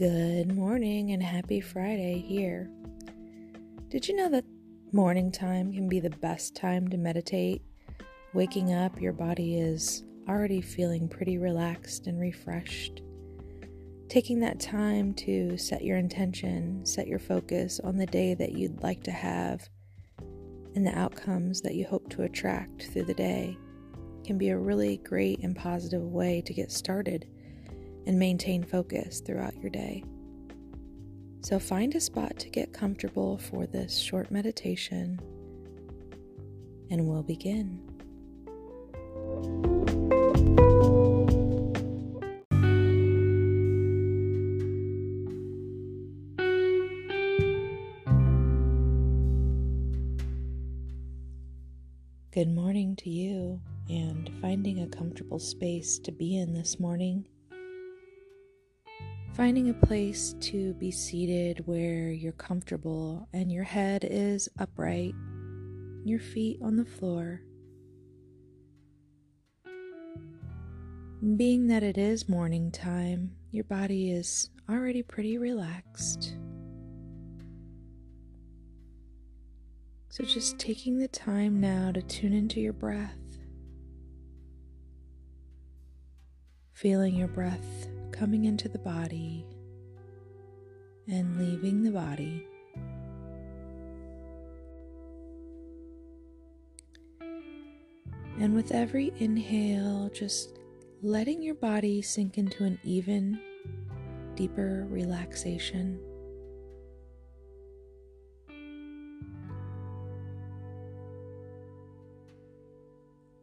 Good morning and happy Friday here. Did you know that morning time can be the best time to meditate? Waking up, your body is already feeling pretty relaxed and refreshed. Taking that time to set your intention, set your focus on the day that you'd like to have, and the outcomes that you hope to attract through the day can be a really great and positive way to get started and maintain focus throughout your day. So find a spot to get comfortable for this short meditation, and we'll begin. Good morning to you, and finding a comfortable space to be in this morning Finding a place to be seated where you're comfortable and your head is upright, your feet on the floor. Being that it is morning time, your body is already pretty relaxed. So, just taking the time now to tune into your breath, feeling your breath coming into the body and leaving the body. And with every inhale, just letting your body sink into an even, deeper relaxation.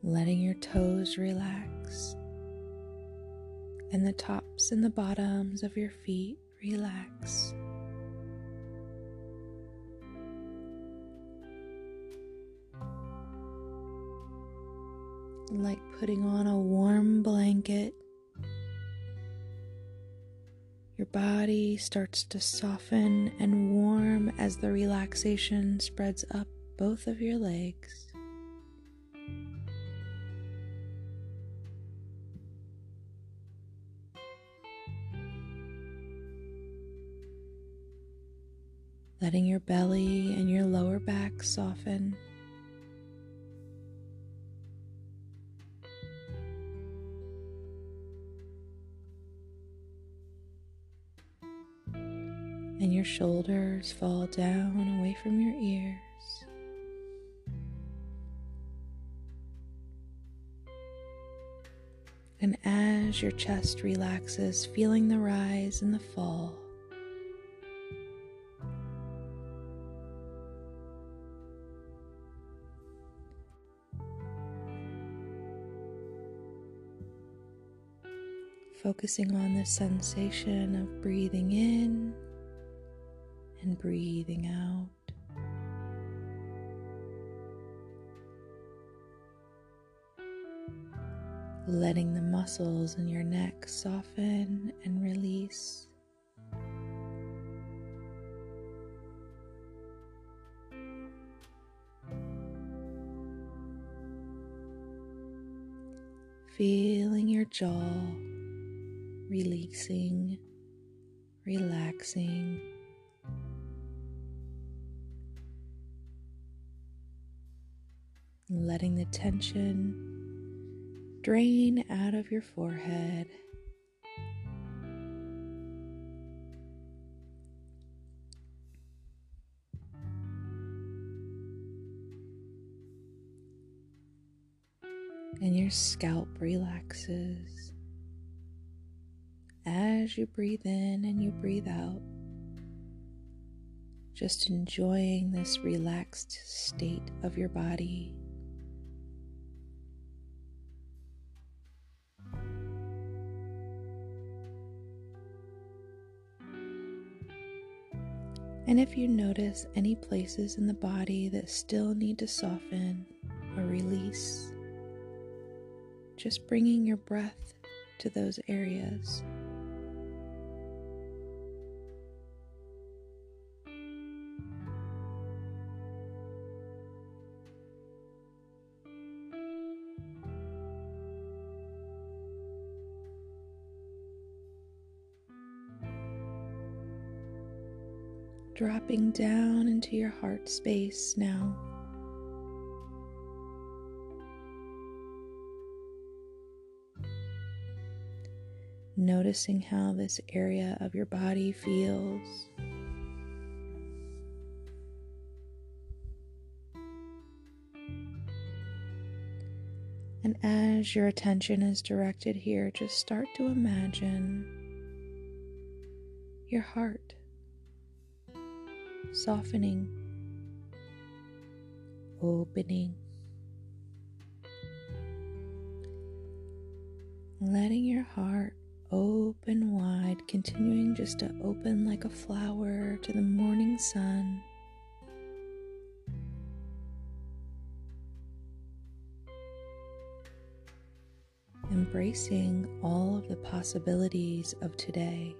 Letting your toes relax and the tops and the bottoms of your feet relax. Like putting on a warm blanket, your body starts to soften and warm as the relaxation spreads up both of your legs. Letting your belly and your lower back soften. And your shoulders fall down away from your ears. And as your chest relaxes, feeling the rise and the fall. Focusing on the sensation of breathing in and breathing out. Letting the muscles in your neck soften and release. Feeling your jaw releasing, relaxing. Letting the tension drain out of your forehead. And your scalp relaxes as you breathe in and you breathe out, just enjoying this relaxed state of your body. And if you notice any places in the body that still need to soften or release, just bringing your breath to those areas. Dropping down into your heart space now. Noticing how this area of your body feels. And as your attention is directed here, just start to imagine your heart softening, opening, letting your heart open wide, continuing just to open like a flower to the morning sun. Embracing all of the possibilities of today.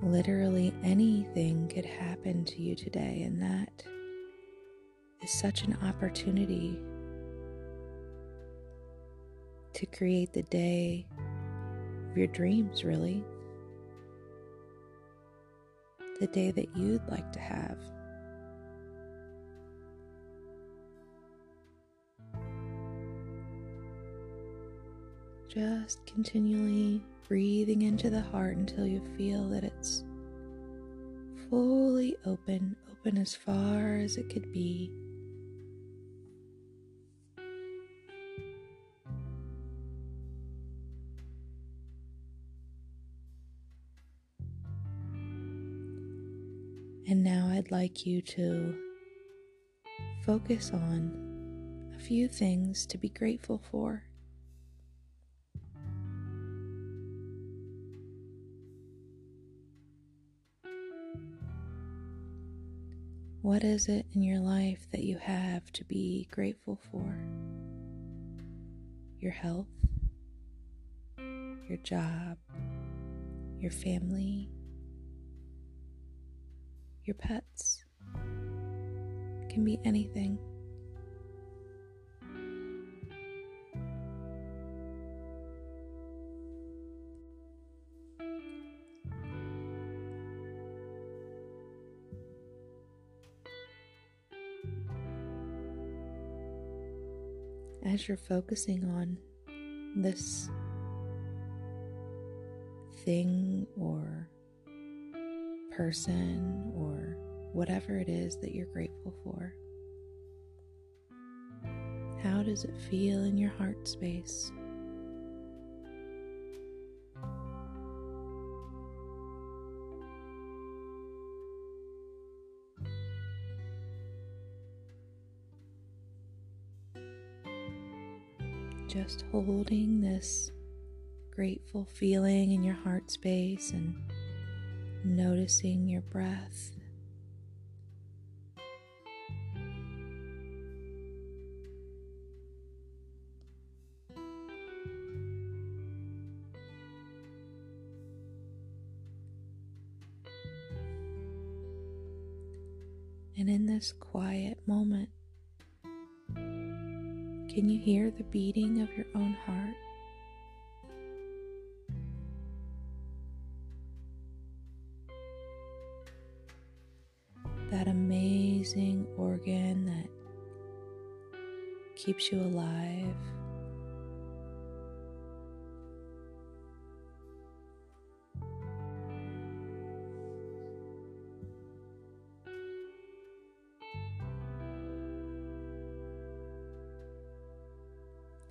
Literally anything could happen to you today, and that is such an opportunity to create the day of your dreams, really. The day that you'd like to have. Just continually breathing into the heart until you feel that it's fully open, open as far as it could be. And now I'd like you to focus on a few things to be grateful for. What is it in your life that you have to be grateful for? Your health, your job, your family, your pets. It can be anything. As you're focusing on this thing or person or whatever it is that you're grateful for. How does it feel in your heart space? Just holding this grateful feeling in your heart space and noticing your breath. And in this quiet moment, can you hear the beating of your own heart? That amazing organ that keeps you alive.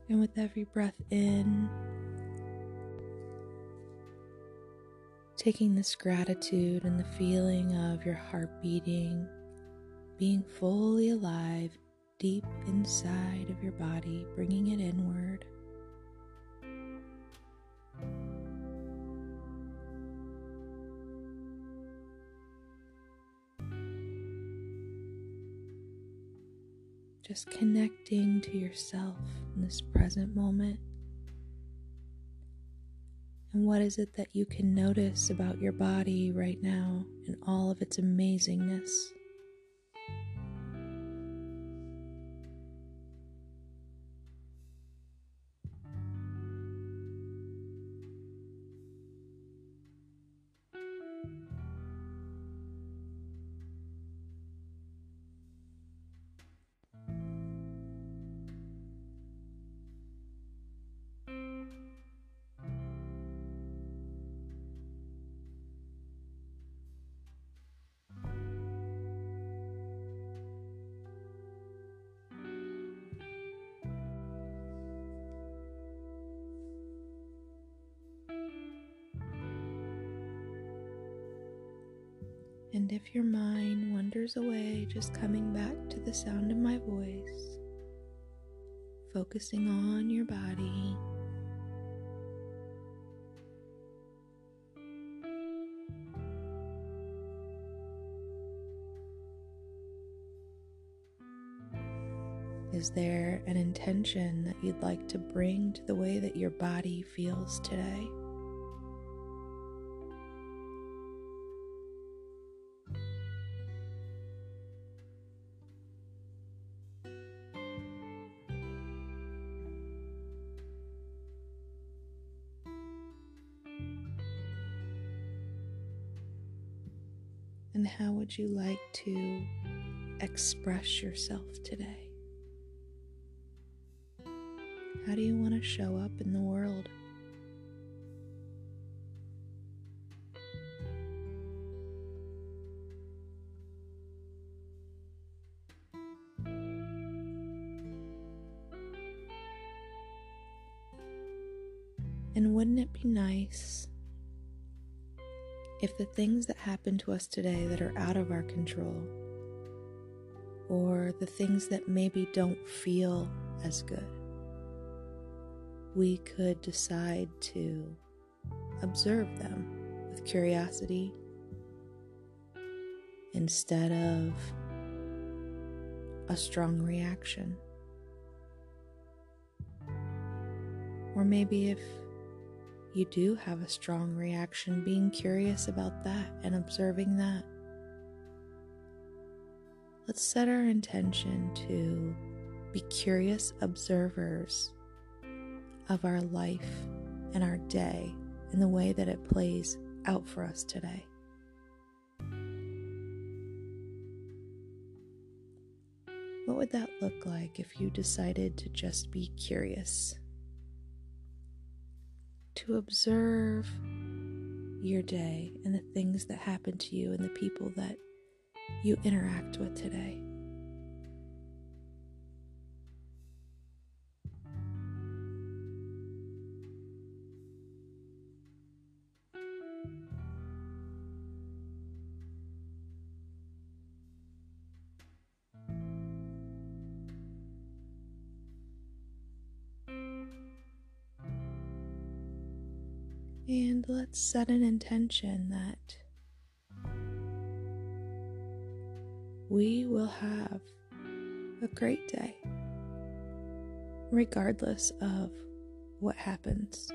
And with every breath in, taking this gratitude and the feeling of your heart beating, being fully alive deep inside of your body, bringing it inward. Just connecting to yourself in this present moment. And what is it that you can notice about your body right now in all of its amazingness? And if your mind wanders away, just coming back to the sound of my voice, focusing on your body. Is there an intention that you'd like to bring to the way that your body feels today? And how would you like to express yourself today? How do you want to show up in the world? And wouldn't it be nice if the things that happen to us today that are out of our control, or the things that maybe don't feel as good, we could decide to observe them with curiosity instead of a strong reaction. Or maybe if you do have a strong reaction, being curious about that and observing that. Let's set our intention to be curious observers of our life and our day and the way that it plays out for us today. What would that look like if you decided to just be curious? To observe your day and the things that happen to you and the people that you interact with today. Let's set an intention that we will have a great day, regardless of what happens.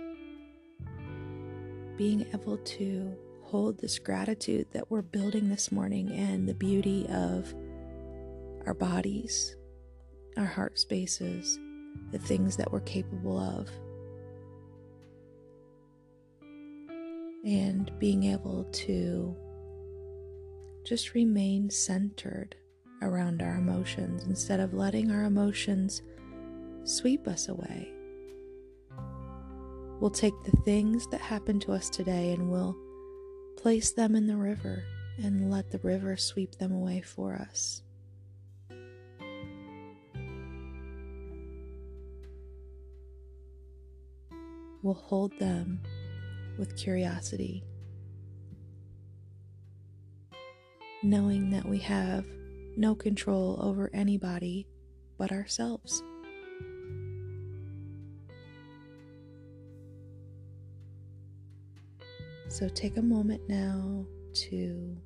Being able to hold this gratitude that we're building this morning and the beauty of our bodies, our heart spaces, the things that we're capable of. And being able to just remain centered around our emotions instead of letting our emotions sweep us away. We'll take the things that happen to us today and we'll place them in the river and let the river sweep them away for us. We'll hold them with curiosity, knowing that we have no control over anybody but ourselves. So take a moment now to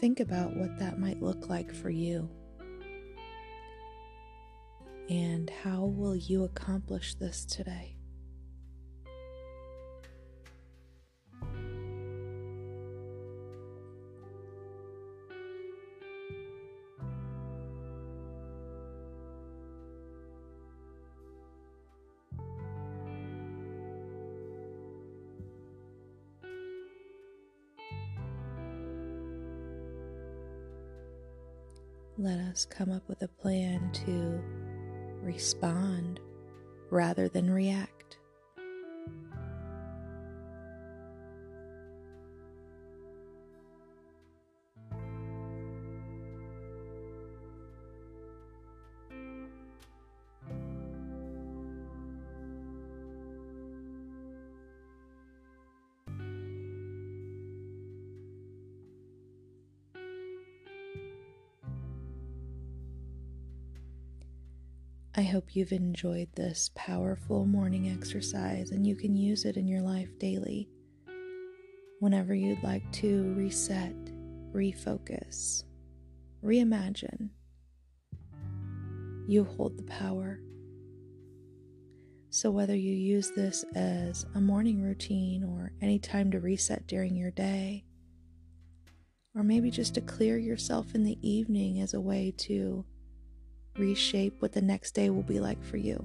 think about what that might look like for you. And how will you accomplish this today? Let us come up with a plan to respond rather than react. I hope you've enjoyed this powerful morning exercise and you can use it in your life daily. Whenever you'd like to reset, refocus, reimagine, you hold the power. So, whether you use this as a morning routine or any time to reset during your day, or maybe just to clear yourself in the evening as a way to reshape what the next day will be like for you.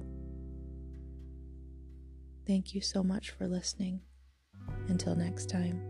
Thank you so much for listening. Until next time.